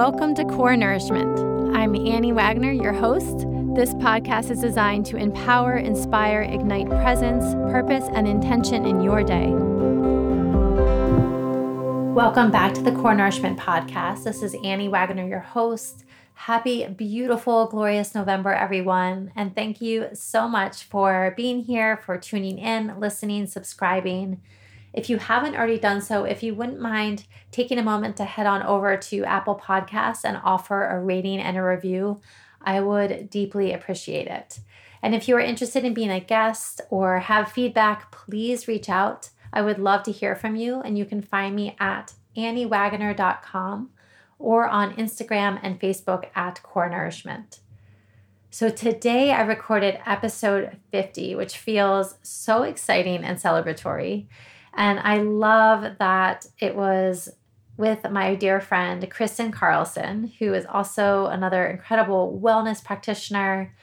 Welcome to Core Nourishment. I'm Annie Wagner, your host. This podcast is designed to empower, inspire, ignite presence, purpose, and intention in your day. Welcome back to the Core Nourishment Podcast. This is Annie Wagner, your host. Happy, beautiful, glorious November, everyone. And thank you so much for being here, for tuning in, listening, subscribing. If you haven't already done so, if you wouldn't mind taking a moment to head on over to Apple Podcasts and offer a rating and a review, I would deeply appreciate it. And if you are interested in being a guest or have feedback, please reach out. I would love to hear from you, and you can find me at anniewagner.com or on Instagram and Facebook at Core Nourishment. So today I recorded episode 50, which feels so exciting and celebratory. And I love that it was with my dear friend, Kristen Carlson, who is also another incredible wellness practitioner.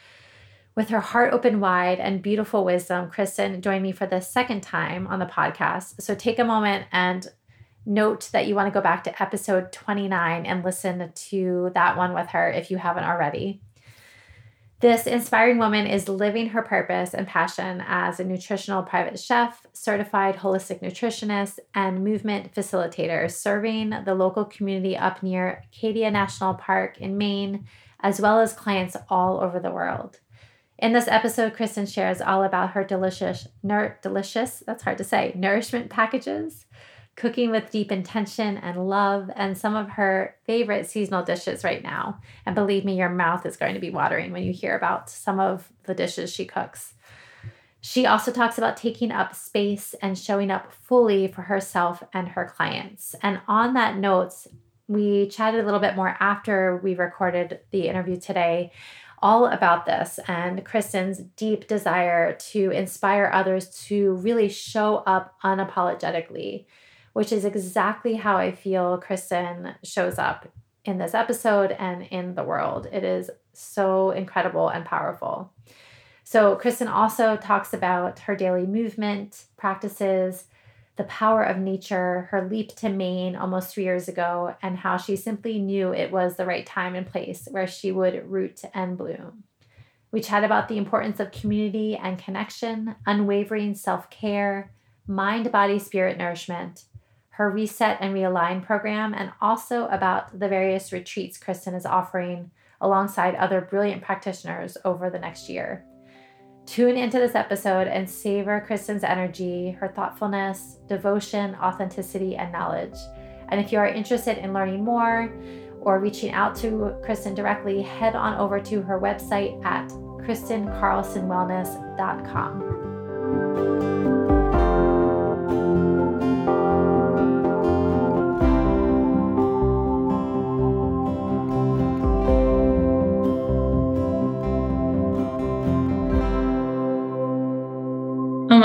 With her heart open wide and beautiful wisdom, Kristen joined me for the second time on the podcast. So take a moment and note that you want to go back to episode 29 and listen to that one with her if you haven't already. This inspiring woman is living her purpose and passion as a nutritional private chef, certified holistic nutritionist, and movement facilitator, serving the local community up near Acadia National Park in Maine, as well as clients all over the world. In this episode, Kristen shares all about her delicious, nur- delicious, that's hard to say, nourishment packages, cooking with deep intention and love, and some of her favorite seasonal dishes right now. And believe me, your mouth is going to be watering when you hear about some of the dishes she cooks. She also talks about taking up space and showing up fully for herself and her clients. And on that note, we chatted a little bit more after we recorded the interview today all about this and Kristen's deep desire to inspire others to really show up unapologetically which is exactly how I feel Kristen shows up in this episode and in the world. It is so incredible and powerful. So, Kristen also talks about her daily movement practices, the power of nature, her leap to Maine almost three years ago, and how she simply knew it was the right time and place where she would root and bloom. We chat about the importance of community and connection, unwavering self care, mind, body, spirit nourishment, her Reset and Realign program, and also about the various retreats Kristen is offering alongside other brilliant practitioners over the next year. Tune into this episode and savor Kristen's energy, her thoughtfulness, devotion, authenticity, and knowledge. And if you are interested in learning more or reaching out to Kristen directly, head on over to her website at kristencarlsonwellness.com.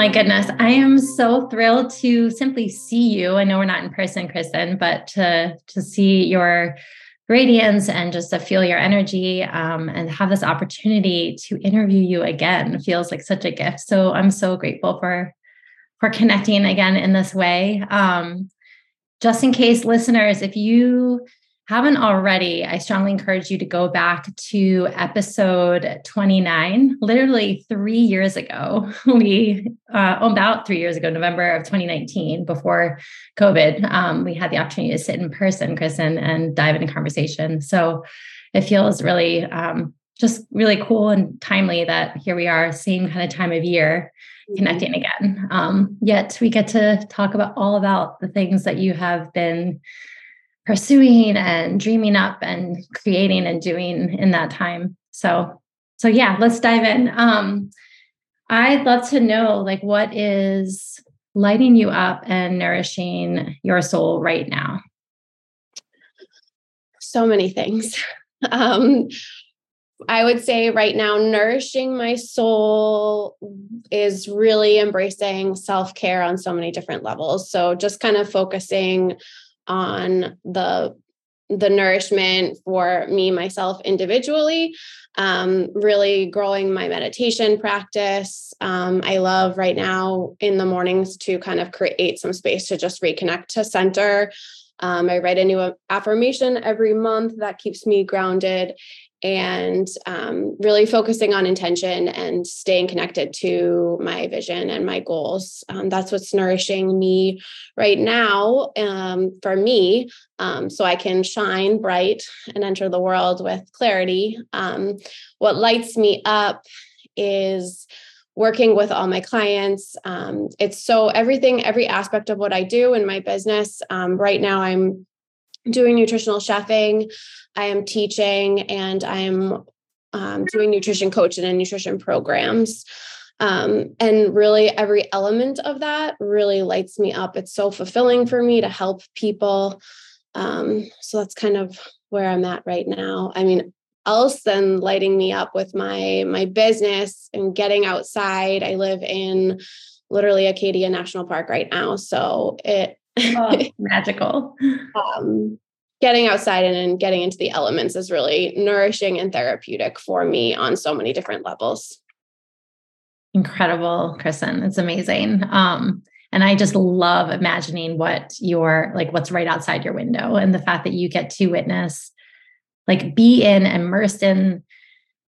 my goodness. I am so thrilled to simply see you. I know we're not in person, Kristen, but to, to see your radiance and just to feel your energy um, and have this opportunity to interview you again feels like such a gift. So I'm so grateful for for connecting again in this way. Um, just in case listeners, if you haven't already, I strongly encourage you to go back to episode 29. Literally three years ago, we, uh, about three years ago, November of 2019, before COVID, um, we had the opportunity to sit in person, Kristen, and dive into conversation. So it feels really um, just really cool and timely that here we are, same kind of time of year, mm-hmm. connecting again. Um, yet we get to talk about all about the things that you have been pursuing and dreaming up and creating and doing in that time. So, so yeah, let's dive in. Um, I'd love to know like what is lighting you up and nourishing your soul right now. So many things. Um, I would say right now, nourishing my soul is really embracing self care on so many different levels. So, just kind of focusing on the the nourishment for me myself individually um, really growing my meditation practice. Um, i love right now in the mornings to kind of create some space to just reconnect to center. Um, I write a new affirmation every month that keeps me grounded and um, really focusing on intention and staying connected to my vision and my goals. Um, that's what's nourishing me right now um, for me, um, so I can shine bright and enter the world with clarity. Um, what lights me up is working with all my clients. Um, it's so everything, every aspect of what I do in my business. right now, I'm doing nutritional chefing. I am teaching and I'm um, doing nutrition coaching and nutrition programs. Um, and really, every element of that really lights me up. It's so fulfilling for me to help people. Um, so that's kind of where I'm at right now. I mean, else than lighting me up with my my business and getting outside. I live in literally Acadia National Park right now, so it oh, magical. Um, getting outside and, and getting into the elements is really nourishing and therapeutic for me on so many different levels. Incredible, Kristen. It's amazing. Um, and I just love imagining what your like what's right outside your window and the fact that you get to witness, like be in immersed in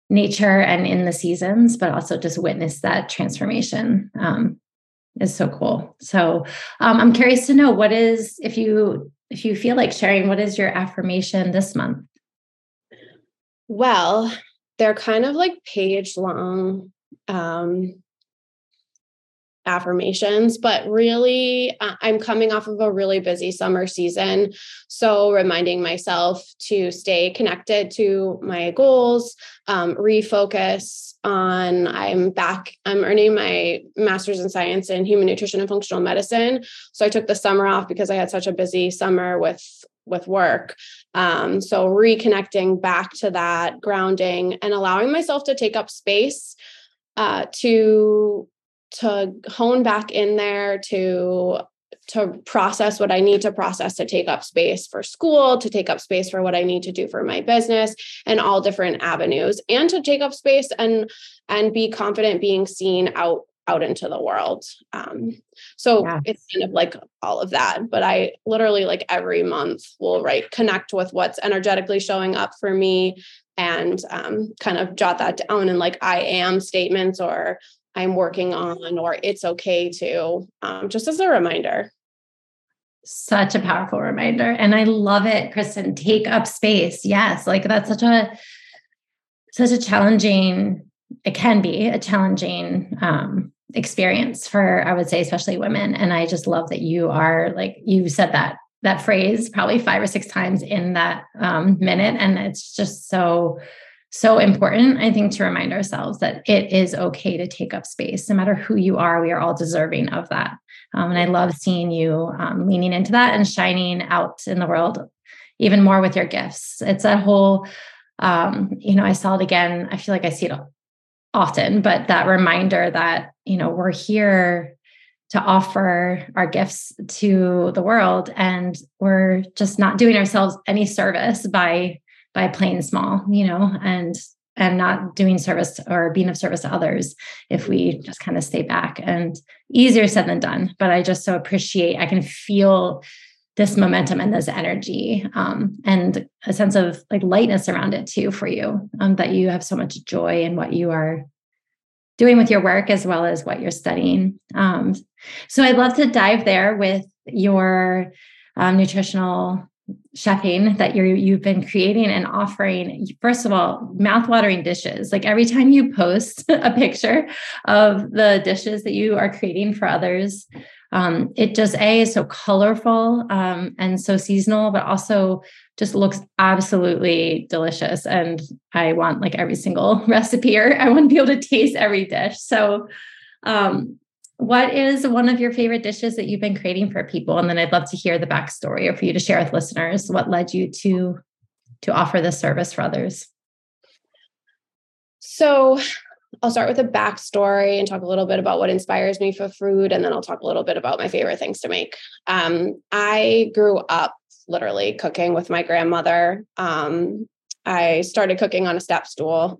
nature and in the seasons, but also just witness that transformation. Um, is so cool. So um, I'm curious to know what is if you if you feel like sharing, what is your affirmation this month? Well, they're kind of like page long um, affirmations, but really, uh, I'm coming off of a really busy summer season. So, reminding myself to stay connected to my goals, um, refocus on I'm back, I'm earning my master's in science in human nutrition and functional medicine. So I took the summer off because I had such a busy summer with with work. Um, so reconnecting back to that grounding and allowing myself to take up space uh, to to hone back in there to to process what I need to process to take up space for school, to take up space for what I need to do for my business and all different avenues and to take up space and and be confident being seen out out into the world. Um, so yeah. it's kind of like all of that. But I literally like every month will write connect with what's energetically showing up for me and um, kind of jot that down and like I am statements or I'm working on, or it's okay to, um, just as a reminder. Such a powerful reminder. And I love it, Kristen. Take up space. Yes. Like that's such a, such a challenging, it can be a challenging um, experience for, I would say, especially women. And I just love that you are like, you said that, that phrase probably five or six times in that um, minute. And it's just so, so important, I think, to remind ourselves that it is okay to take up space. No matter who you are, we are all deserving of that. Um, and I love seeing you um, leaning into that and shining out in the world even more with your gifts. It's that whole, um, you know, I saw it again. I feel like I see it often, but that reminder that, you know, we're here to offer our gifts to the world and we're just not doing ourselves any service by by playing small, you know, and and not doing service or being of service to others if we just kind of stay back. And easier said than done but i just so appreciate i can feel this momentum and this energy um, and a sense of like lightness around it too for you um, that you have so much joy in what you are doing with your work as well as what you're studying. Um, so i'd love to dive there with your um, nutritional chefing that you're you've been creating and offering first of all mouth-watering dishes. Like every time you post a picture of the dishes that you are creating for others um, it just a is so colorful um, and so seasonal but also just looks absolutely delicious. And i want like every single recipe or i want to be able to taste every dish. So um, what is one of your favorite dishes that you've been creating for people? And then I'd love to hear the backstory or for you to share with listeners what led you to to offer this service for others. So I'll start with a backstory and talk a little bit about what inspires me for food, and then I'll talk a little bit about my favorite things to make. Um, I grew up literally cooking with my grandmother. Um, I started cooking on a step stool,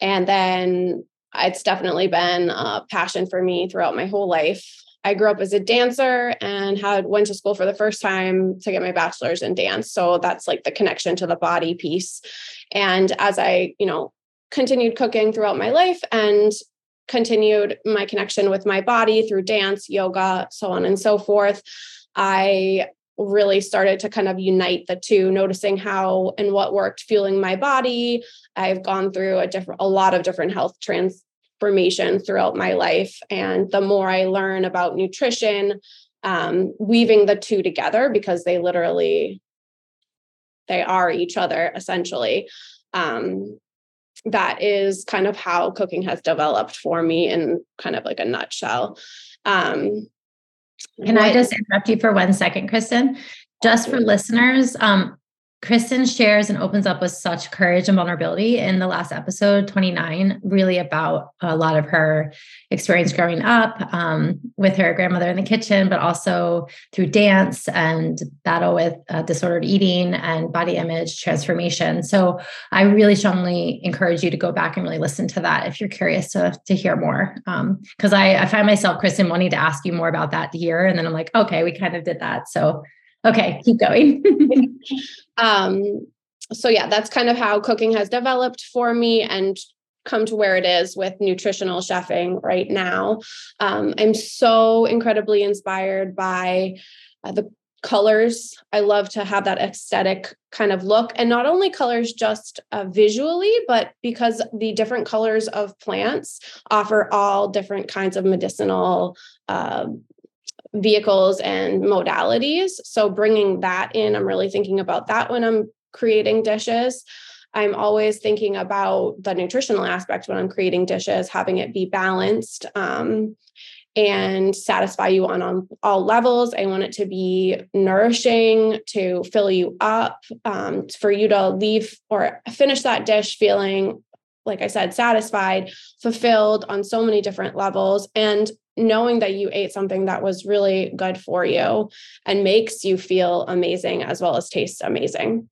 and then it's definitely been a passion for me throughout my whole life. I grew up as a dancer and had went to school for the first time to get my bachelor's in dance. So that's like the connection to the body piece. And as I, you know, continued cooking throughout my life and continued my connection with my body through dance, yoga, so on and so forth, I really started to kind of unite the two noticing how and what worked fueling my body. I've gone through a different a lot of different health transformation throughout my life and the more i learn about nutrition um, weaving the two together because they literally they are each other essentially um, that is kind of how cooking has developed for me in kind of like a nutshell. Um, can what? I just interrupt you for one second, Kristen? Just for listeners, um, Kristen shares and opens up with such courage and vulnerability in the last episode, 29, really about a lot of her experience growing up um, with her grandmother in the kitchen, but also through dance and battle with uh, disordered eating and body image transformation. So I really strongly encourage you to go back and really listen to that if you're curious to, to hear more. Because um, I, I find myself, Kristen, wanting to ask you more about that here. And then I'm like, okay, we kind of did that. So Okay, keep going. um, so yeah, that's kind of how cooking has developed for me and come to where it is with nutritional chefing right now. Um, I'm so incredibly inspired by uh, the colors. I love to have that aesthetic kind of look, and not only colors just uh, visually, but because the different colors of plants offer all different kinds of medicinal uh, vehicles and modalities. So bringing that in, I'm really thinking about that when I'm creating dishes. I'm always thinking about the nutritional aspect when I'm creating dishes, having it be balanced um, and satisfy you on, on all levels. I want it to be nourishing, to fill you up, um, for you to leave or finish that dish feeling like I said, satisfied, fulfilled on so many different levels. And knowing that you ate something that was really good for you and makes you feel amazing as well as taste amazing.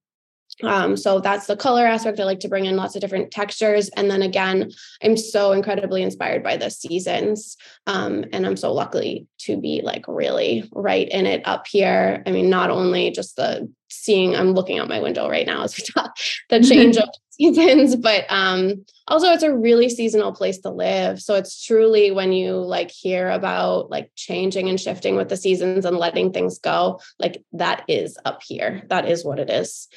Um, so that's the color aspect. I like to bring in lots of different textures. And then again, I'm so incredibly inspired by the seasons. Um, and I'm so lucky to be like really right in it up here. I mean, not only just the seeing, I'm looking out my window right now as we talk, the change of seasons, but um, also it's a really seasonal place to live. So it's truly when you like hear about like changing and shifting with the seasons and letting things go, like that is up here. That is what it is.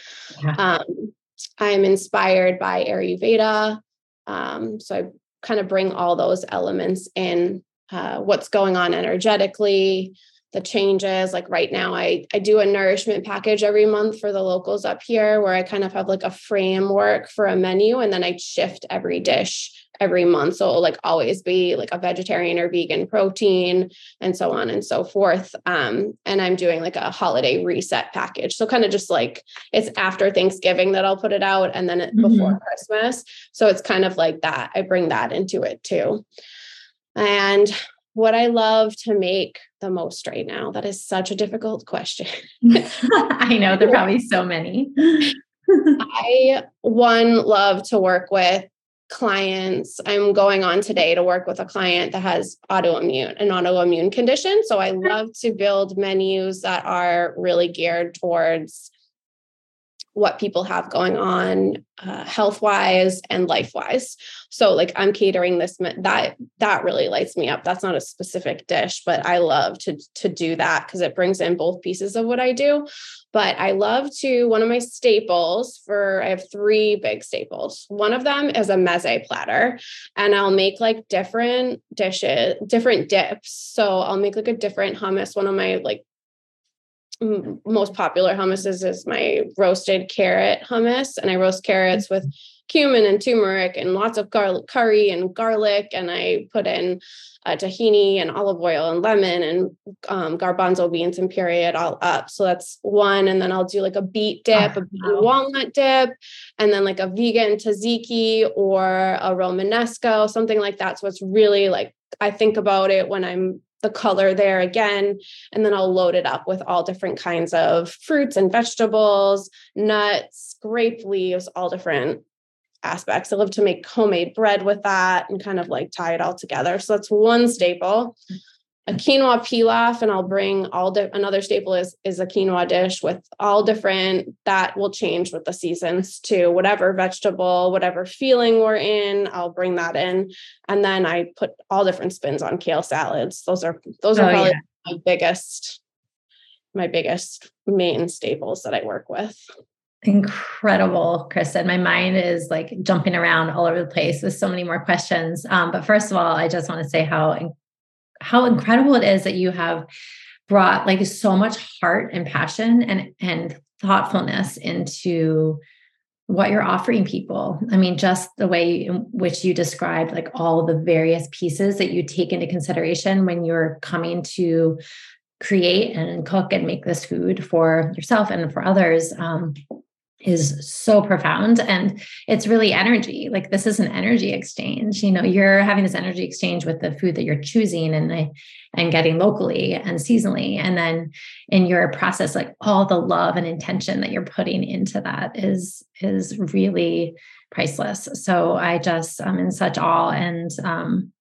Yeah. Um, I'm inspired by Ayurveda. Um, so I kind of bring all those elements in uh, what's going on energetically, the changes. Like right now i i do a nourishment package every month for the locals up here where i kind of have like a framework for a menu and then i shift every dish every month. So it'll like always be like a vegetarian or vegan protein and so on and so forth. Um, and i'm doing like a holiday reset package. So kind of just like it's after thanksgiving that i'll put it out and then mm-hmm. before christmas. So it's kind of like that. I bring that into it too. And what I love to make the most right now? That is such a difficult question. I know there are probably so many. I one love to work with clients. I'm going on today to work with a client that has autoimmune, an autoimmune condition. So I love to build menus that are really geared towards what people have going on uh, health wise and life wise so like i'm catering this that that really lights me up. That's not a specific dish but i love to to do that because it brings in both pieces of what i do. But i love to one of my staples for i have three big staples. One of them is a meze platter and i'll make like different dishes different dips. So i'll make like a different hummus. One of my like most popular hummuses is my roasted carrot hummus and i roast carrots with cumin and turmeric and lots of garlic curry and garlic and i put in uh, tahini and olive oil and lemon and um, garbanzo beans and puree it all up. So that's one and then i'll do like a beet dip oh, a walnut dip and then like a vegan tzatziki or a romanesco something like that. So it's really like i think about it when i'm the color there again. And then I'll load it up with all different kinds of fruits and vegetables, nuts, grape leaves, all different aspects. I love to make homemade bread with that and kind of like tie it all together. So that's one staple. A quinoa pilaf and I'll bring all di- another staple is is a quinoa dish with all different that will change with the seasons to whatever vegetable, whatever feeling we're in, I'll bring that in. And then I put all different spins on kale salads. Those are those are oh, probably yeah. my biggest my biggest main staples that I work with. Incredible, Kristen. My mind is like jumping around all over the place with so many more questions. Um, but first of all, I just want to say how how incredible it is that you have brought like so much heart and passion and and thoughtfulness into what you're offering people. I mean, just the way in which you described like all the various pieces that you take into consideration when you're coming to create and cook and make this food for yourself and for others. Um, is so profound and it's really energy. Like this is an energy exchange. You know you're having this energy exchange with the food that you're choosing and and getting locally and seasonally. And then in your process like all the love and intention that you're putting into that is is really priceless. So i just i'm in such awe and um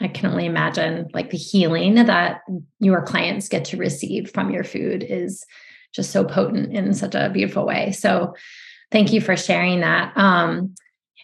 I can only imagine like the healing that your clients get to receive from your food is just so potent in such a beautiful way. So thank you for sharing that. Um,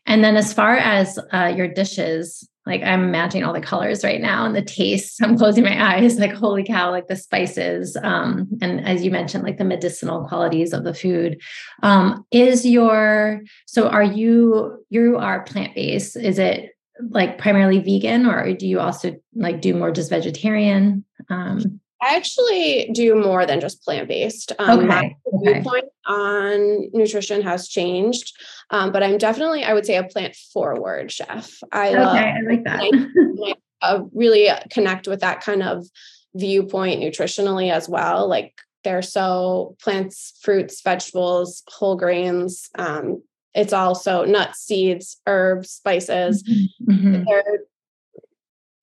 and then as far as uh, your dishes, like I'm imagining all the colors right now and the taste. I'm closing my eyes, like holy cow, like the spices. Um, and as you mentioned, like the medicinal qualities of the food. Um, is your so are you you are plant-based? Is it like primarily vegan or do you also like do more just vegetarian? Um, I actually do more than just plant based. Um, okay. My okay. viewpoint on nutrition has changed, um, but I'm definitely, I would say, a plant forward chef. I okay, I like that. I, I uh, really connect with that kind of viewpoint nutritionally as well. Like they're so plants, fruits, vegetables, whole grains. Um, it's also nuts, seeds, herbs, spices. Mm-hmm. mm-hmm.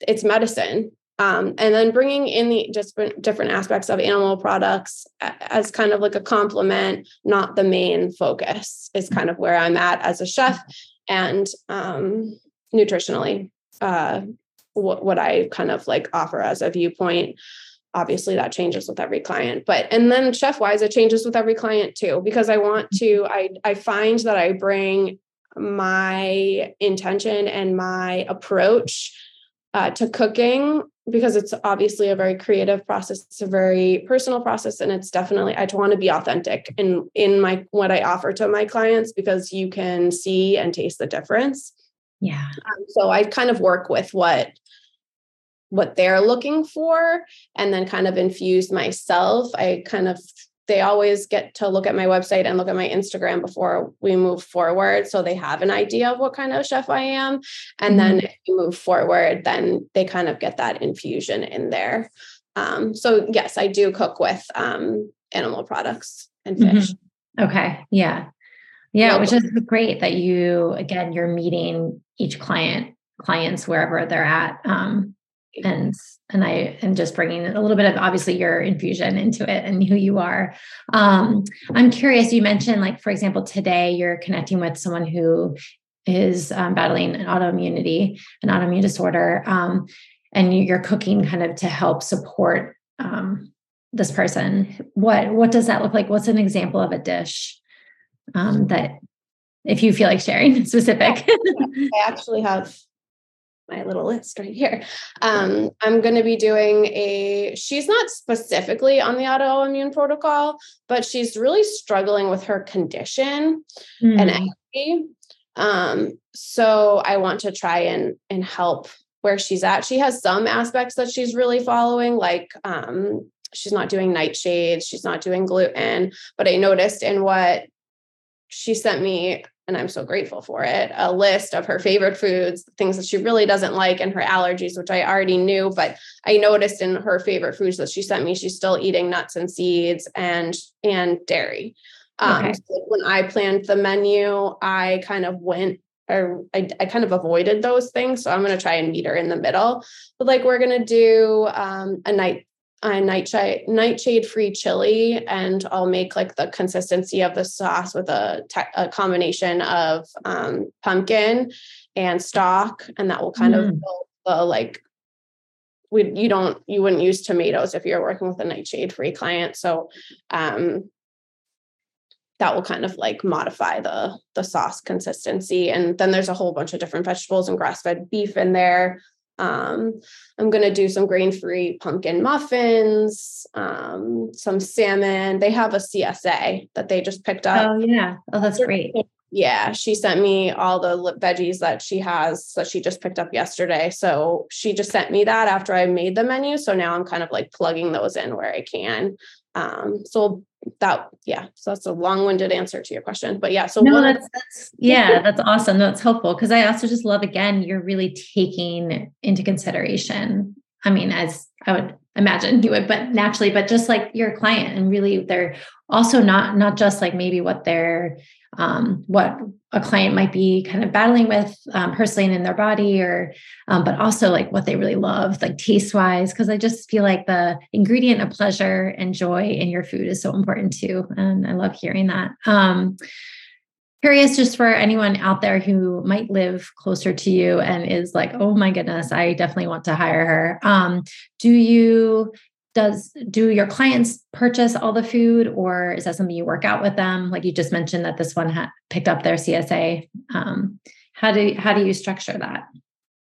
It's medicine um, and then bringing in the different different aspects of animal products as kind of like a complement not the main focus is kind of where i'm at as a chef and um, nutritionally uh, what, what i kind of like offer as a viewpoint. Obviously that changes with every client but and then chef wise it changes with every client too because i want to i i find that i bring my intention and my approach uh, to cooking because it's obviously a very creative process it's a very personal process and it's definitely i want to be authentic in in my what i offer to my clients because you can see and taste the difference. Yeah. Um, so i kind of work with what what they're looking for and then kind of infuse myself. I kind of they always get to look at my website and look at my Instagram before we move forward. So they have an idea of what kind of chef I am. And mm-hmm. then if you move forward, then they kind of get that infusion in there. Um, so yes, I do cook with um, animal products and fish. Mm-hmm. Okay. Yeah. Yeah, which is great that you again you're meeting each client clients wherever they're at. Um, and and I am just bringing a little bit of obviously your infusion into it and who you are. Um, I'm curious. You mentioned like for example today you're connecting with someone who is um, battling an autoimmunity, an autoimmune disorder, um, and you're cooking kind of to help support um, this person. What what does that look like? What's an example of a dish um, that if you feel like sharing specific? I actually have my little list right here. Um, I'm going to be doing a, she's not specifically on the autoimmune protocol, but she's really struggling with her condition mm. and energy. Um, so I want to try and, and help where she's at. She has some aspects that she's really following, like um, she's not doing nightshades, she's not doing gluten. But I noticed in what she sent me and I'm so grateful for it, a list of her favorite foods, things that she really doesn't like, and her allergies, which I already knew. But I noticed in her favorite foods that she sent me, she's still eating nuts and seeds and and dairy. Um, okay. so when I planned the menu, I kind of went or I, I kind of avoided those things. So I'm going to try and meet her in the middle. But like we're going to do um, a night a nightshade nightshade free chili and I'll make like the consistency of the sauce with a, te- a combination of um, pumpkin and stock and that will kind mm. of build the like we you don't you wouldn't use tomatoes if you're working with a nightshade free client. So um that will kind of like modify the the sauce consistency. And then there's a whole bunch of different vegetables and grass-fed beef in there. Um, I'm gonna do some grain-free pumpkin muffins, um, some salmon. They have a CSA that they just picked up. Oh yeah. Oh, that's great. Yeah, she sent me all the veggies that she has that she just picked up yesterday. So she just sent me that after I made the menu. So now I'm kind of like plugging those in where I can. Um, so that yeah, so that's a long-winded answer to your question. But yeah, so no, that's, that's yeah, that's awesome. That's helpful because I also just love again, you're really taking into consideration. I mean, as I would imagine you would, but naturally, but just like your client and really they're also not not just like maybe what they're um, what a client might be kind of battling with um, personally in their body or um, but also like what they really love like taste wise because i just feel like the ingredient of pleasure and joy in your food is so important too and i love hearing that. Um, curious just for anyone out there who might live closer to you and is like oh my goodness i definitely want to hire her. Um, do you does do your clients purchase all the food or is that something you work out with them? Like you just mentioned that this one ha- picked up their csa um, how do how do you structure that?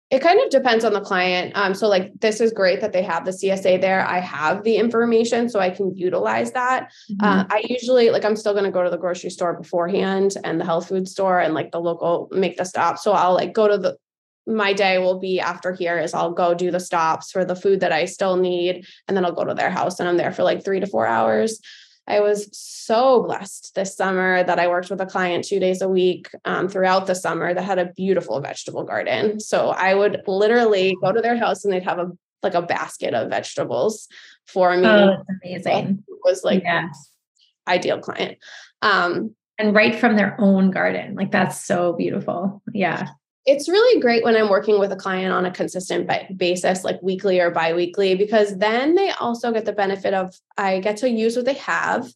It kind of depends on the client. Um, so like this is great that they have the csa there. I have the information so i can utilize that. Mm-hmm. uh, i usually like i'm still going to go to the grocery store beforehand and the health food store and like the local make the stop. So i'll like go to the my day will be after here is I'll go do the stops for the food that I still need. And then I'll go to their house and I'm there for like three to four hours. I was so blessed this summer that I worked with a client two days a week um, throughout the summer that had a beautiful vegetable garden. So I would literally go to their house and they'd have a like a basket of vegetables for me. Oh, that's amazing. It was like yes. ideal client. Um, and right from their own garden. Like that's so beautiful. Yeah it's really great when I'm working with a client on a consistent basis, like weekly or biweekly, because then they also get the benefit of I get to use what they have.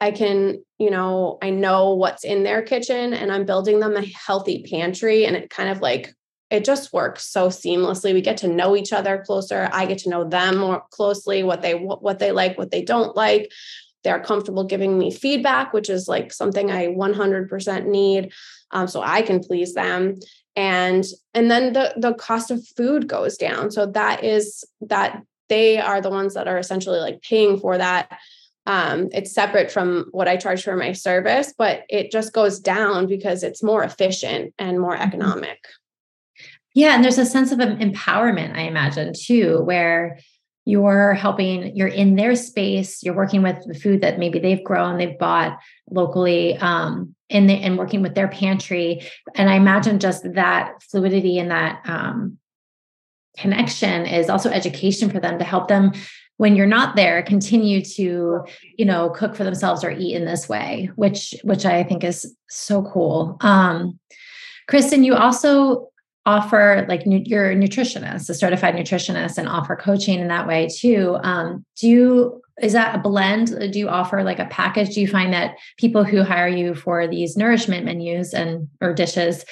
I can, you know, I know what's in their kitchen and I'm building them a healthy pantry. And it kind of like, it just works so seamlessly. We get to know each other closer. I get to know them more closely, what they what they like, what they don't like. They're comfortable giving me feedback, which is like something I 100% need, um, so I can please them and and then the the cost of food goes down. So that is that they are the ones that are essentially like paying for that. Um, it's separate from what i charge for my service but it just goes down because it's more efficient and more mm-hmm. economic. Yeah and there's a sense of empowerment i imagine too where you're helping you're in their space you're working with the food that maybe they've grown they've bought locally um, and, the, and working with their pantry. And i imagine just that fluidity and that um, connection is also education for them to help them when you're not there continue to you know cook for themselves or eat in this way which which i think is so cool. Um kristen you also offer like nu- you're a nutritionist a certified nutritionist and offer coaching in that way too um, do you is that a blend? Do you offer like a package? Do you find that people who hire you for these nourishment menus and or dishes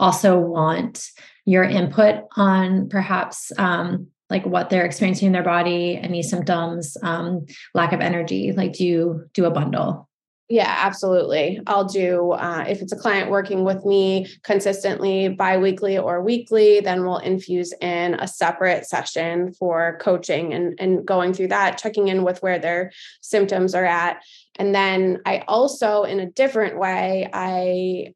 also want your input on perhaps um, like what they're experiencing in their body any symptoms um, lack of energy? Like do you do a bundle yeah, absolutely. I'll do, uh, if it's a client working with me consistently biweekly or weekly, then we'll infuse in a separate session for coaching and, and going through that, checking in with where their symptoms are at. And then I also, in a different way, I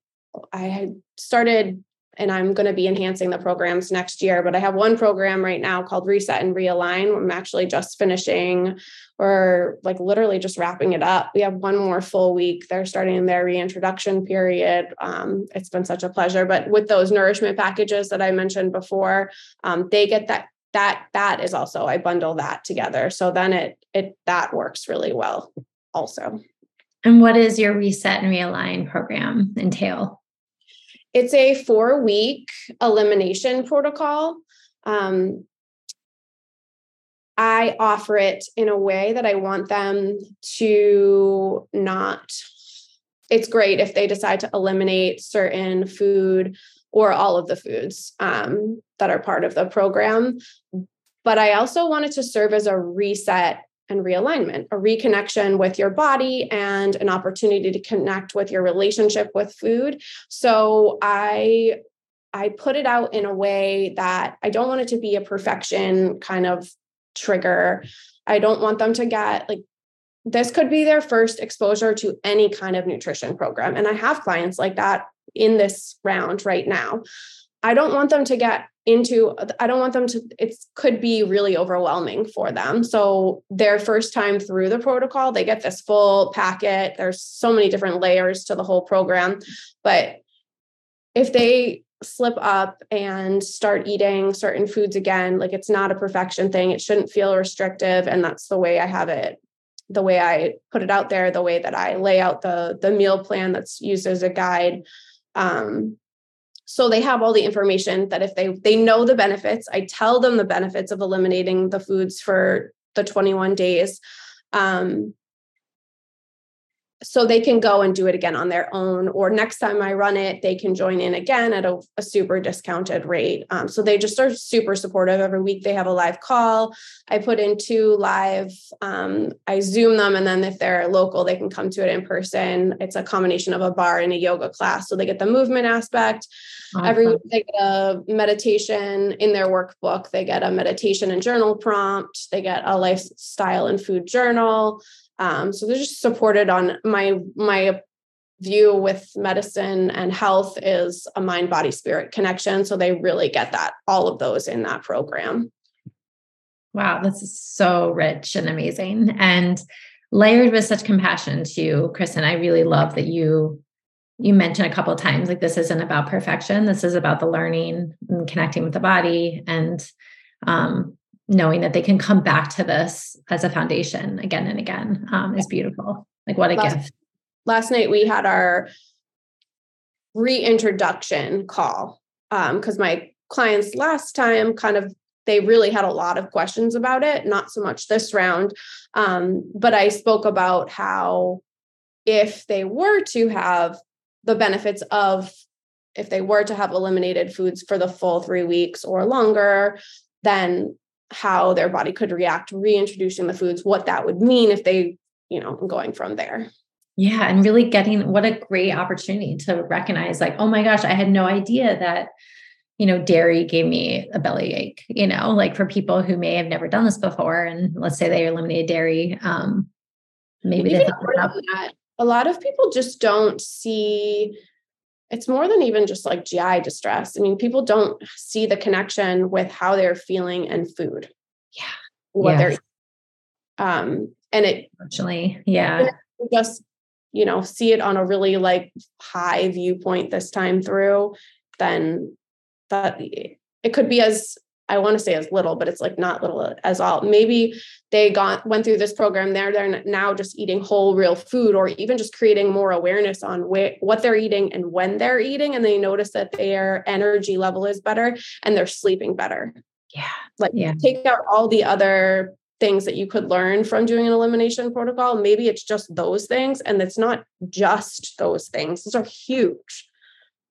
I started and I'm going to be enhancing the programs next year. But I have one program right now called Reset and Realign. I'm actually just finishing or like literally just wrapping it up. We have one more full week. They're starting their reintroduction period. Um, it's been such a pleasure. But with those nourishment packages that I mentioned before, um, they get that that that is also I bundle that together. So then it it that works really well also. And what is your reset and realign program entail? It's a four week elimination protocol. Um, I offer it in a way that I want them to not. It's great if they decide to eliminate certain food or all of the foods um, that are part of the program. but I also wanted to serve as a reset and realignment, a reconnection with your body and an opportunity to connect with your relationship with food. So I I put it out in a way that I don't want it to be a perfection kind of trigger. I don't want them to get like this could be their first exposure to any kind of nutrition program. And I have clients like that in this round right now. I don't want them to get into i don't want them to it could be really overwhelming for them so their first time through the protocol they get this full packet there's so many different layers to the whole program but if they slip up and start eating certain foods again like it's not a perfection thing. It shouldn't feel restrictive and that's the way i have it the way i put it out there the way that i lay out the the meal plan that's used as a guide. Um so they have all the information that if they they know the benefits i tell them the benefits of eliminating the foods for the 21 days. Um, so they can go and do it again on their own or next time i run it they can join in again at a, a super discounted rate. Um, so they just are super supportive every week. They have a live call. I put in two live um, i zoom them and then if they're local they can come to it in person. It's a combination of a barre and a yoga class so they get the movement aspect. Awesome. every week they get a meditation in their workbook. They get a meditation and journal prompt. They get a lifestyle and food journal um, so they're just supported on my my view with medicine and health is a mind body spirit connection. So they really get that all of those in that program. Wow this is so rich and amazing and layered with such compassion too kristen. I really love that you you mentioned a couple times like this isn't about perfection. This is about the learning and connecting with the body and um, knowing that they can come back to this as a foundation again and again um, is beautiful. Like what a last, gift. Last night we had our reintroduction call because um, my clients last time kind of they really had a lot of questions about it not so much this round um, but i spoke about how if they were to have the benefits of if they were to have eliminated foods for the full three weeks or longer then how their body could react reintroducing the foods what that would mean if they you know going from there. Yeah and really getting what a great opportunity to recognize like oh my gosh i had no idea that you know dairy gave me a belly ache you know like for people who may have never done this before and let's say they eliminated dairy um maybe they that, a lot of people just don't see it's more than even just like GI distress. I mean, people don't see the connection with how they're feeling and food. Yeah. What they're um and it actually, yeah. Just, you know, see it on a really like high viewpoint this time through, then that it could be as I want to say as little, but it's like not little as all. Maybe they got went through this program. They're they're now just eating whole real food, or even just creating more awareness on where, what they're eating and when they're eating, and they notice that their energy level is better and they're sleeping better. Yeah, like yeah. take out all the other things that you could learn from doing an elimination protocol. Maybe it's just those things, and it's not just those things. Those are huge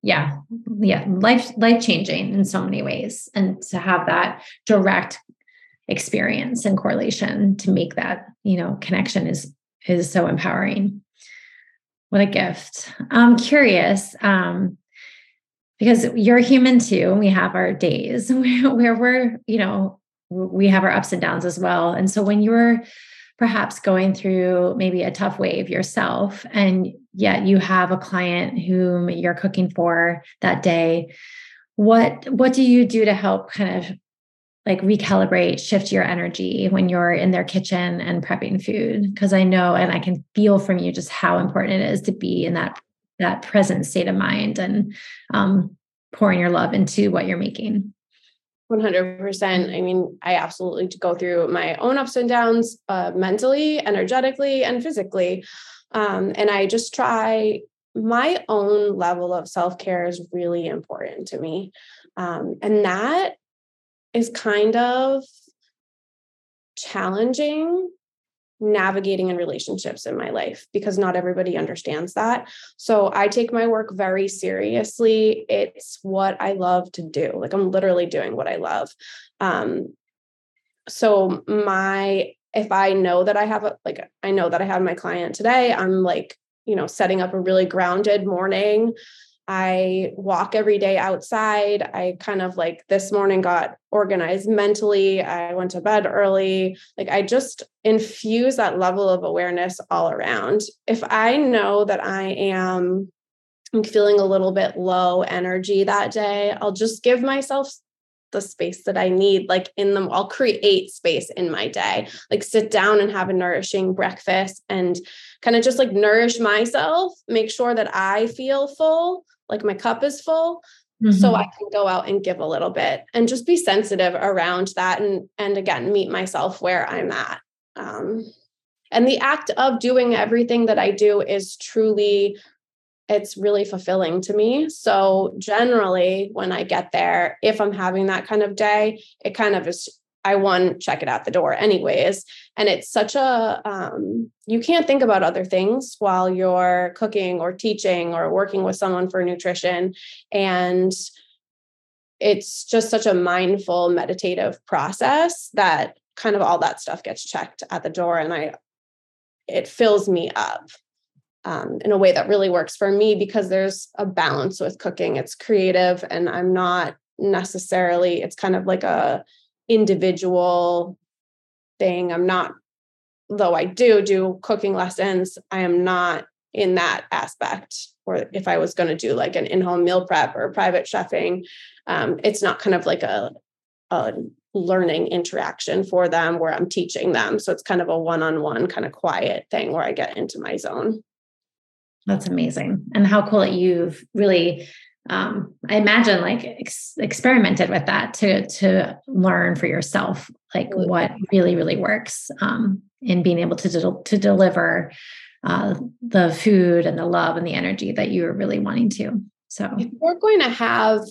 yeah yeah life life changing in so many ways and to have that direct experience and correlation to make that you know connection is is so empowering. What a gift. I'm curious um because you're human too and we have our days where, where we're you know we have our ups and downs as well and so when you're perhaps going through maybe a tough wave yourself and yet you have a client whom you're cooking for that day what what do you do to help kind of like recalibrate shift your energy when you're in their kitchen and prepping food because i know and i can feel from you just how important it is to be in that that present state of mind and um, pouring your love into what you're making 100%. I mean, I absolutely go through my own ups and downs uh, mentally, energetically, and physically. Um, and I just try my own level of self care is really important to me. Um, and that is kind of challenging navigating in relationships in my life because not everybody understands that. So I take my work very seriously. It's what I love to do. Like I'm literally doing what I love. Um, so my if I know that I have a like I know that I have my client today, I'm like, you know, setting up a really grounded morning. I walk every day outside. I kind of like this morning got organized mentally. I went to bed early. Like I just infuse that level of awareness all around. If I know that I am I'm feeling a little bit low energy that day, I'll just give myself the space that I need, like in them, I'll create space in my day, like sit down and have a nourishing breakfast and kind of just like nourish myself, make sure that I feel full, like my cup is full. Mm-hmm. So I can go out and give a little bit and just be sensitive around that and and again meet myself where I'm at. Um, and the act of doing everything that I do is truly it's really fulfilling to me. So generally when I get there, if I'm having that kind of day, it kind of is I want check it out the door anyways. And it's such a um, you can't think about other things while you're cooking or teaching or working with someone for nutrition. And it's just such a mindful meditative process that kind of all that stuff gets checked at the door and I it fills me up um, in a way that really works for me because there's a balance with cooking. It's creative, and I'm not necessarily. It's kind of like a individual thing. I'm not, though. I do do cooking lessons. I am not in that aspect. Or if I was going to do like an in-home meal prep or private chefing, um, it's not kind of like a, a learning interaction for them where I'm teaching them. So it's kind of a one-on-one kind of quiet thing where I get into my zone. That's amazing. And how cool that you've really um, I imagine like ex- experimented with that to to learn for yourself like what really really works um, in being able to de- to deliver uh, the food and the love and the energy that you are really wanting to. So if you're going to have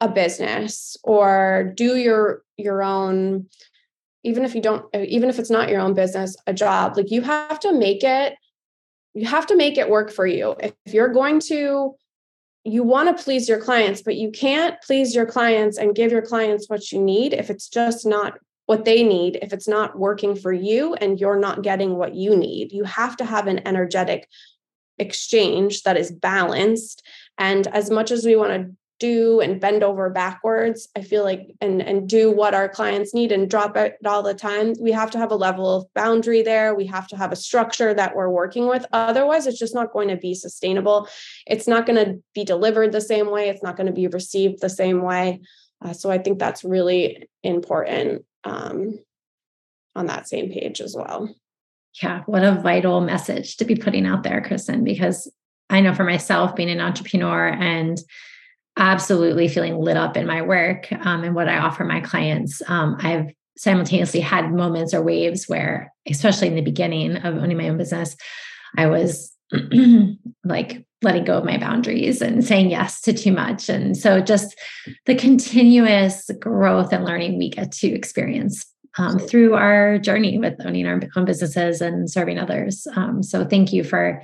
a business or do your your own even if you don't even if it's not your own business a job like you have to make it you have to make it work for you. If you're going to, you want to please your clients, but you can't please your clients and give your clients what you need if it's just not what they need, if it's not working for you and you're not getting what you need. You have to have an energetic exchange that is balanced. And as much as we want to do and bend over backwards i feel like and and do what our clients need and drop it all the time. We have to have a level of boundary there. We have to have a structure that we're working with. Otherwise it's just not going to be sustainable. It's not going to be delivered the same way. It's not going to be received the same way. Uh, so i think that's really important um, on that same page as well. Yeah what a vital message to be putting out there kristen because i know for myself being an entrepreneur and absolutely feeling lit up in my work um, and what I offer my clients. Um, I've simultaneously had moments or waves where, especially in the beginning of owning my own business, I was like letting go of my boundaries and saying yes to too much. And so just the continuous growth and learning we get to experience um, through our journey with owning our own businesses and serving others. Um, so thank you for,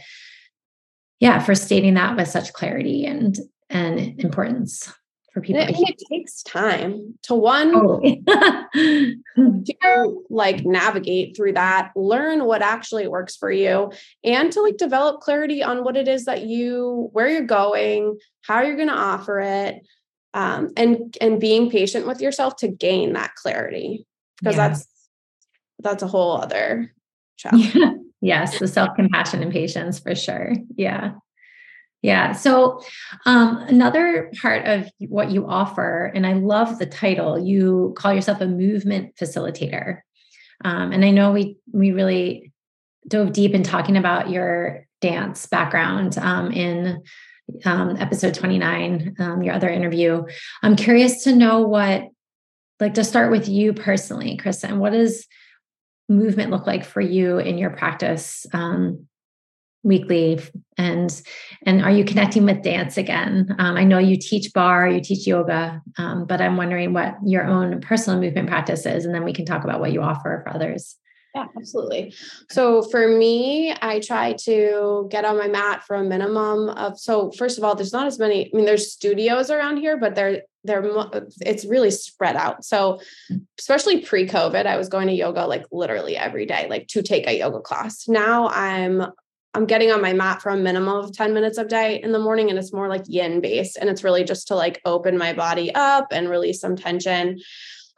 yeah, for stating that with such clarity and and importance for people. I mean, it takes time to one to like navigate through that, learn what actually works for you, and to like develop clarity on what it is that you where you're going, how you're going to offer it, um, and and being patient with yourself to gain that clarity because yeah. that's that's a whole other challenge. Yeah. Yes, the self compassion and patience for sure. Yeah. Yeah. So, um, another part of what you offer, and I love the title, you call yourself a movement facilitator. Um, and I know we we really dove deep in talking about your dance background um, in um, episode 29, um, your other interview. I'm curious to know what, like, to start with you personally, Kristen, what does movement look like for you in your practice? Weekly and and are you connecting with dance again um, i know you teach barre you teach yoga um, but i'm wondering what your own personal movement practice is and then we can talk about what you offer for others yeah absolutely so for me i try to get on my mat for a minimum of so first of all there's not as many i mean there's studios around here but there they're it's really spread out. So especially pre-COVID, I was going to yoga like literally every day, like to take a yoga class. Now I'm I'm getting on my mat for a minimum of 10 minutes a day in the morning and it's more like yin based and it's really just to like open my body up and release some tension.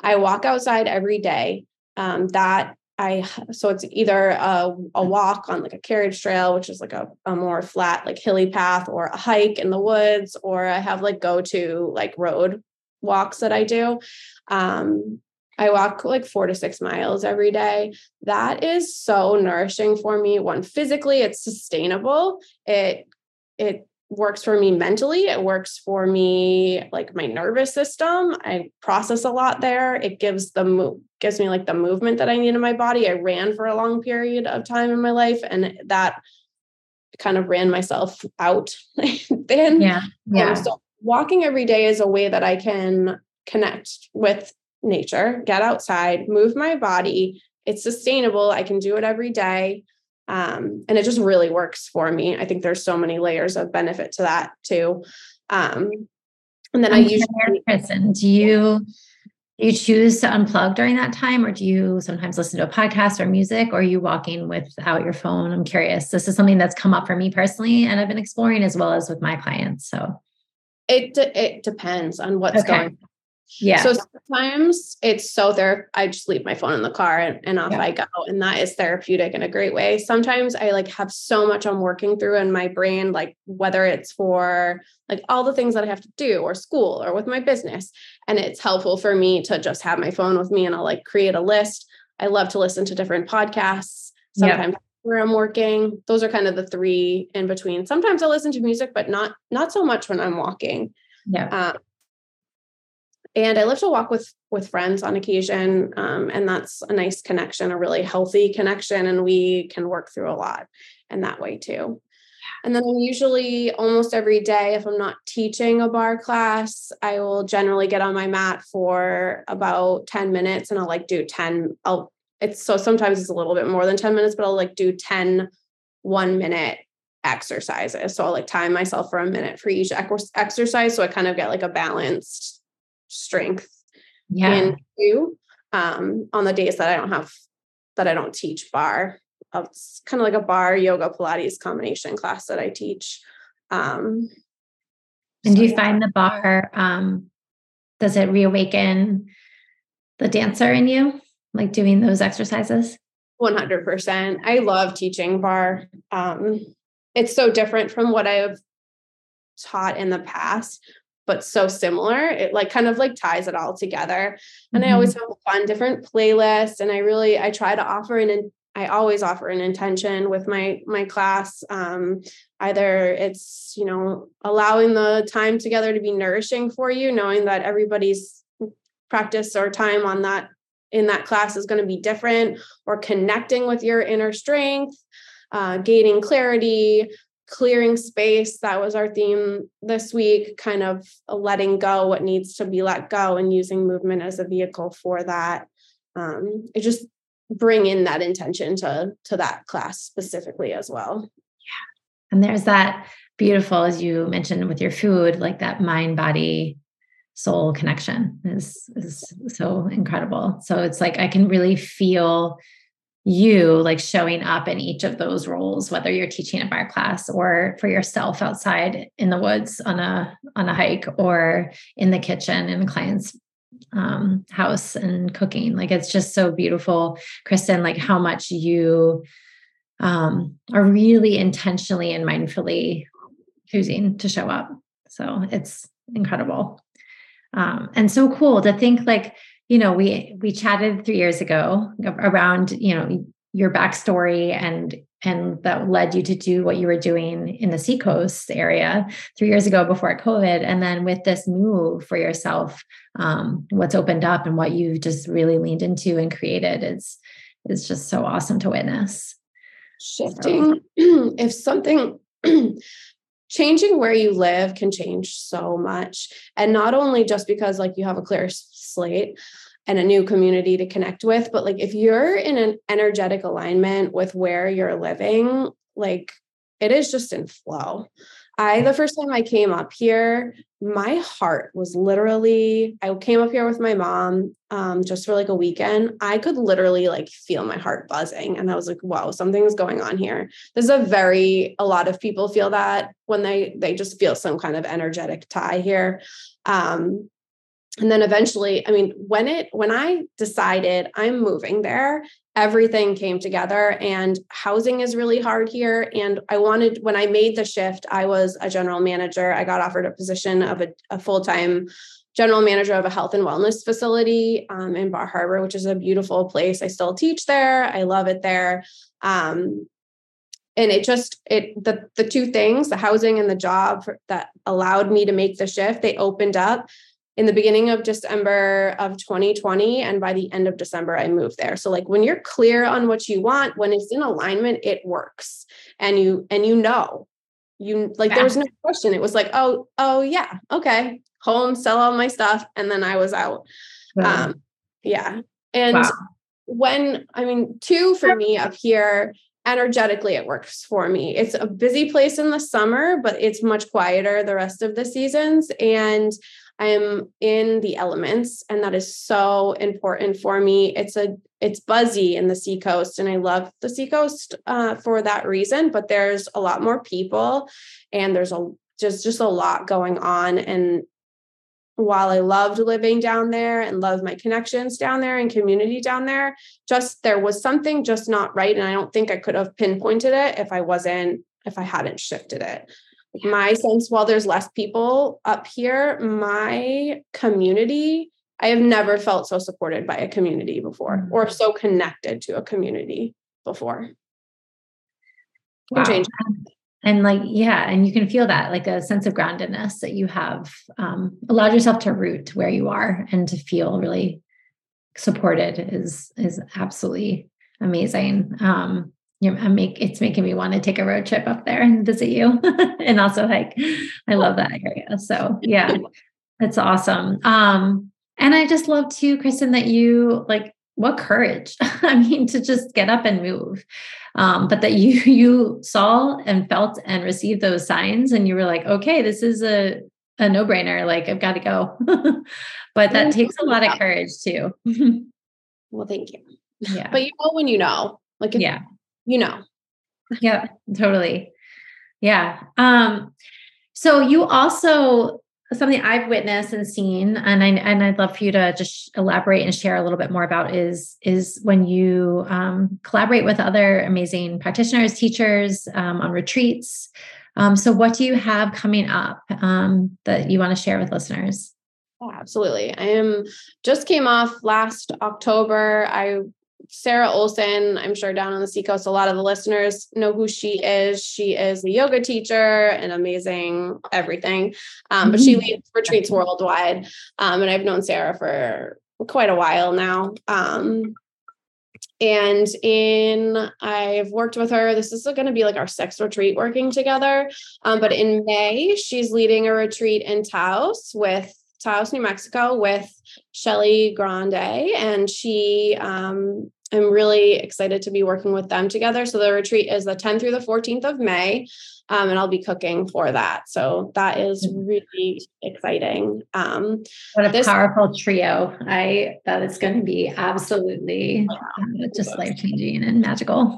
I walk outside every day. Um, that I so it's either a, a walk on like a carriage trail, which is like a, a more flat, like hilly path, or a hike in the woods, or I have like go to like road walks that I do. Um, I walk like four to six miles every day. That is so nourishing for me. One, physically, it's sustainable. It it works for me mentally. It works for me like my nervous system. I process a lot there. It gives the move gives me like the movement that I need in my body. I ran for a long period of time in my life, and that kind of ran myself out. then, yeah, yeah. Um, so walking every day is a way that I can connect with nature, get outside, move my body. It's sustainable. I can do it every day. Um, and it just really works for me. I think there's so many layers of benefit to that too. Um, and then I'm i usually, Kristen, do you do you choose to unplug during that time, or do you sometimes listen to a podcast or music, or are you walking without your phone? I'm curious. This is something that's come up for me personally, and I've been exploring as well as with my clients. So it it depends on what's okay. going yeah. So sometimes it's so there. I just leave my phone in the car and, and off yeah. I go. And that is therapeutic in a great way. Sometimes I like have so much I'm working through in my brain, like whether it's for like all the things that I have to do or school or with my business. And it's helpful for me to just have my phone with me and I'll like create a list. I love to listen to different podcasts. Sometimes yeah. where I'm working. Those are kind of the three in between. Sometimes I listen to music, but not not so much when I'm walking. Yeah. Um, and I love to walk with with friends on occasion, um, and that's a nice connection, a really healthy connection, and we can work through a lot in that way too. And then usually almost every day, if I'm not teaching a barre class, I will generally get on my mat for about 10 minutes and I'll like do 10. I'll it's so sometimes it's a little bit more than 10 minutes, but I'll like do 10 one minute exercises. So I'll like time myself for a minute for each exercise. So I kind of get like a balanced strength yeah. into um, on the days that I don't have that I don't teach barre. It's kind of like a barre yoga Pilates combination class that I teach. Um, and do you yeah. find the barre um, does it reawaken the dancer in you, like doing those exercises? 100%. I love teaching barre. Um, it's so different from what I've taught in the past but so similar. It like kind of like ties it all together. And mm-hmm. I always mm-hmm. have fun different playlists and I really I try to offer an I always offer an intention with my my class. Um, either it's you know allowing the time together to be nourishing for you, knowing that everybody's practice or time on that in that class is going to be different, or connecting with your inner strength, uh, gaining clarity, clearing space that was our theme this week kind of letting go what needs to be let go and using movement as a vehicle for that. Um, it just bring in that intention to to that class specifically as well. Yeah. And there's that beautiful as you mentioned with your food like that mind body soul connection is is so incredible. So it's like i can really feel you like showing up in each of those roles whether you're teaching a barre class or for yourself outside in the woods on a on a hike or in the kitchen in a client's um, house and cooking. Like it's just so beautiful. Kristen like how much you um, are really intentionally and mindfully choosing to show up. So it's incredible. Um, and so cool to think like you know, we we chatted three years ago around, you know, your backstory and and that led you to do what you were doing in the seacoast area three years ago before covid and then with this move for yourself um, what's opened up and what you've just really leaned into and created is is just so awesome to witness shifting so. if something changing where you live can change so much. And not only just because like you have a clear slate and a new community to connect with but like if you're in an energetic alignment with where you're living like it is just in flow I, the first time I came up here, my heart was literally, I came up here with my mom um, just for like a weekend. I could literally like feel my heart buzzing. And I was like, wow, something's going on here. There's a very, a lot of people feel that when they, they just feel some kind of energetic tie here. Um, and then eventually i mean when it when i decided i'm moving there everything came together and housing is really hard here. And i wanted when i made the shift i was a general manager. I got offered a position of a, a full-time general manager of a health and wellness facility um, in bar harbor which is a beautiful place. I still teach there. I love it there. Um, and it just it the the two things the housing and the job that allowed me to make the shift they opened up in the beginning of December of 2020 and by the end of December I moved there. So like when you're clear on what you want, when it's in alignment, it works. And you and you know. You like yeah. there was no question. It was like, "Oh, oh yeah. Okay. Home, sell all my stuff." And then I was out. Wow. Um yeah. And wow. when I mean, two for me up here energetically it works for me. It's a busy place in the summer, but it's much quieter the rest of the seasons and I am in the elements, and that is so important for me. It's a it's buzzy in the seacoast, and I love the seacoast uh, for that reason. But there's a lot more people, and there's a just just a lot going on. And while I loved living down there and loved my connections down there and community down there, just there was something just not right, and I don't think I could have pinpointed it if I wasn't if I hadn't shifted it my sense while there's less people up here my community i have never felt so supported by a community before mm-hmm. or so connected to a community before wow. and like yeah and you can feel that like a sense of groundedness that you have um, allowed yourself to root where you are and to feel really supported is is absolutely amazing um you know, make it's making me want to take a road trip up there and visit you and also hike. I love that area. So yeah, that's awesome. Um, and I just love too, Kristen, that you like what courage. I mean, to just get up and move. Um, but that you you saw and felt and received those signs and you were like, okay, this is a a no-brainer. Like I've got to go. but that takes a lot of courage too. well, thank you. Yeah. But you know when you know. Like if, yeah you know. Yeah, totally. Yeah. Um, so you also something I've witnessed and seen, and I and I'd love for you to just elaborate and share a little bit more about is is when you um, collaborate with other amazing practitioners, teachers um, on retreats. Um, so, what do you have coming up um, that you want to share with listeners? Oh, absolutely. I am just came off last October. I Sarah Olson, I'm sure down on the seacoast, a lot of the listeners know who she is. She is a yoga teacher and amazing everything. Um, but she mm-hmm. leads retreats worldwide. Um, and I've known Sarah for quite a while now. Um, and in I've worked with her. This is going to be like our sixth retreat working together. Um, but in May, she's leading a retreat in Taos with Taos, New Mexico, with Shelly Grande, and she um, I'm really excited to be working with them together. So the retreat is the 10th through the 14th of May, um, and I'll be cooking for that. So that is mm-hmm. really exciting. Um, what a this, powerful trio! I that is going to be absolutely uh, just life changing and magical.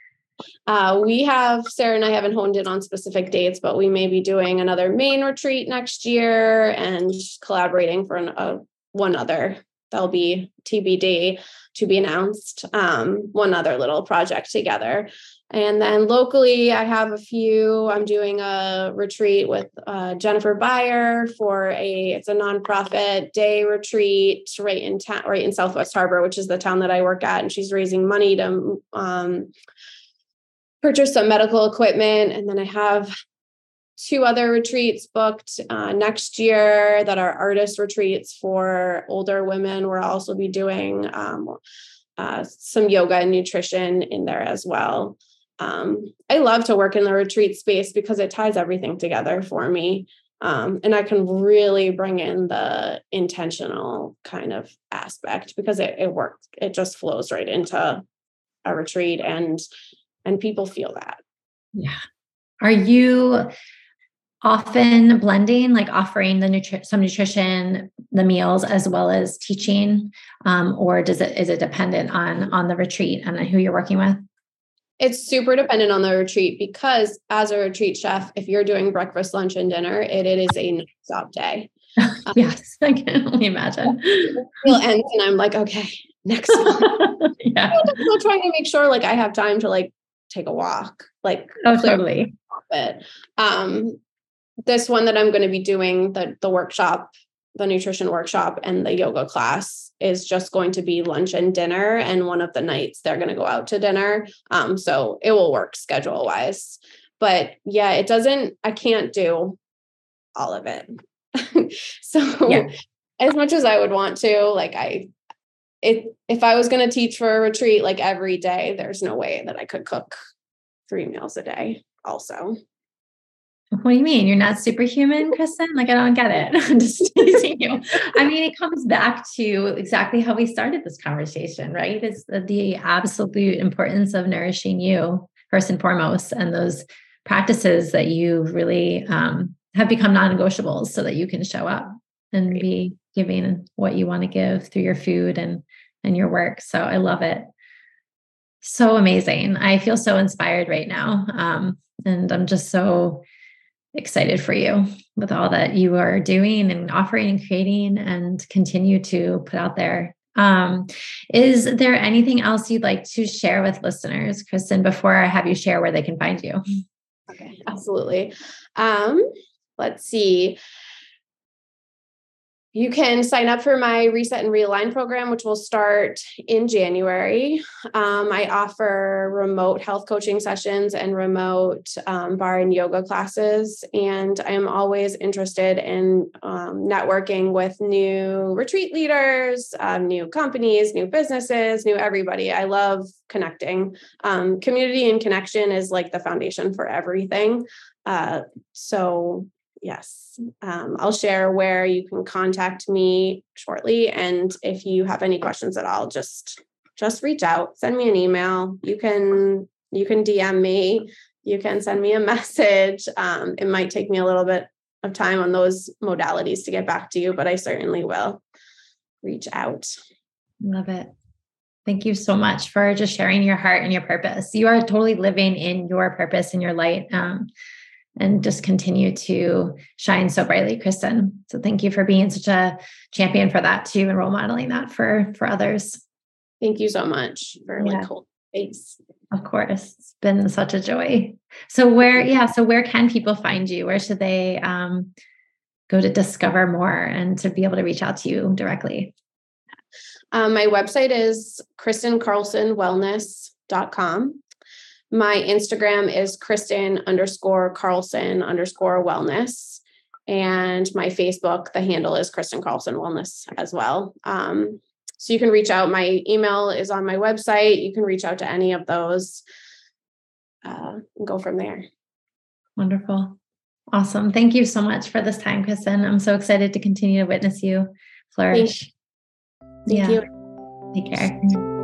uh, we have Sarah and I haven't honed in on specific dates, but we may be doing another main retreat next year and collaborating for an, a, one other. That'll be TBD to be announced. Um, one other little project together. And then locally, I have a few. I'm doing a retreat with uh, Jennifer Beyer for a it's a nonprofit day retreat right in town, right in Southwest Harbor, which is the town that I work at, and she's raising money to um, purchase some medical equipment. And then I have two other retreats booked uh, next year that are artist retreats for older women. We'll also be doing um, uh, some yoga and nutrition in there as well. Um, I love to work in the retreat space because it ties everything together for me. Um, and I can really bring in the intentional kind of aspect because it, it works. It just flows right into a retreat and and people feel that. Yeah. Are you often blending, like offering the nutri- some nutrition, the meals, as well as teaching, um, or does it is it dependent on on the retreat and who you're working with? It's super dependent on the retreat because as a retreat chef, if you're doing breakfast, lunch, and dinner, it, it is a stop day. yes, I can only imagine. we'll end and I'm like, okay, next yeah. I'm still trying to make sure like I have time to like take a walk, like oh, totally. It. Um, this one that I'm going to be doing the the workshop, the nutrition workshop, and the yoga class is just going to be lunch and dinner. And one of the nights they're going to go out to dinner. Um, so it will work schedule wise. But yeah, it doesn't. I can't do all of it. so yeah. as much as I would want to, like I it if I was going to teach for a retreat like every day, there's no way that I could cook three meals a day also. What do you mean? You're not superhuman, Kristen? Like, I don't get it. I'm just teasing you. I mean, it comes back to exactly how we started this conversation, right? It's the, absolute importance of nourishing you first and foremost, and those practices that you really um, have become non negotiables so that you can show up and be giving what you want to give through your food and and your work. So I love it. So amazing. I feel so inspired right now. Um, and I'm just so excited for you with all that you are doing and offering and creating and continue to put out there. Um, is there anything else you'd like to share with listeners, Kristen, before I have you share where they can find you? Okay, absolutely. Um, let's see. You can sign up for my Reset and Realign program, which will start in January. Um, I offer remote health coaching sessions and remote um, barre and yoga classes. And I'm always interested in um, networking with new retreat leaders, um, new companies, new businesses, new everybody. I love connecting. Um, community and connection is like the foundation for everything. Uh, so yes. Um, i'll share where you can contact me shortly and if you have any questions at all just just reach out send me an email. You can you can dm me. You can send me a message. Um, it might take me a little bit of time on those modalities to get back to you but i certainly will reach out. Love it. Thank you so much for just sharing your heart and your purpose. You are totally living in your purpose and your light. Um, and just continue to shine so brightly, Kristen. So thank you for being such a champion for that too and role modeling that for for others. Thank you so much for yeah. like cool space. Of course. It's been such a joy. So where, yeah, so where can people find you? Where should they um go to discover more and to be able to reach out to you directly? Um, my website is kristencarlsonwellness.com. My Instagram is Kristen underscore Carlson underscore wellness. And my Facebook, the handle is Kristen Carlson Wellness as well. Um, so you can reach out. My email is on my website. You can reach out to any of those uh, and go from there. Wonderful. Awesome. Thank you so much for this time, Kristen. I'm so excited to continue to witness you flourish. Thank, Thank yeah. you. Take care.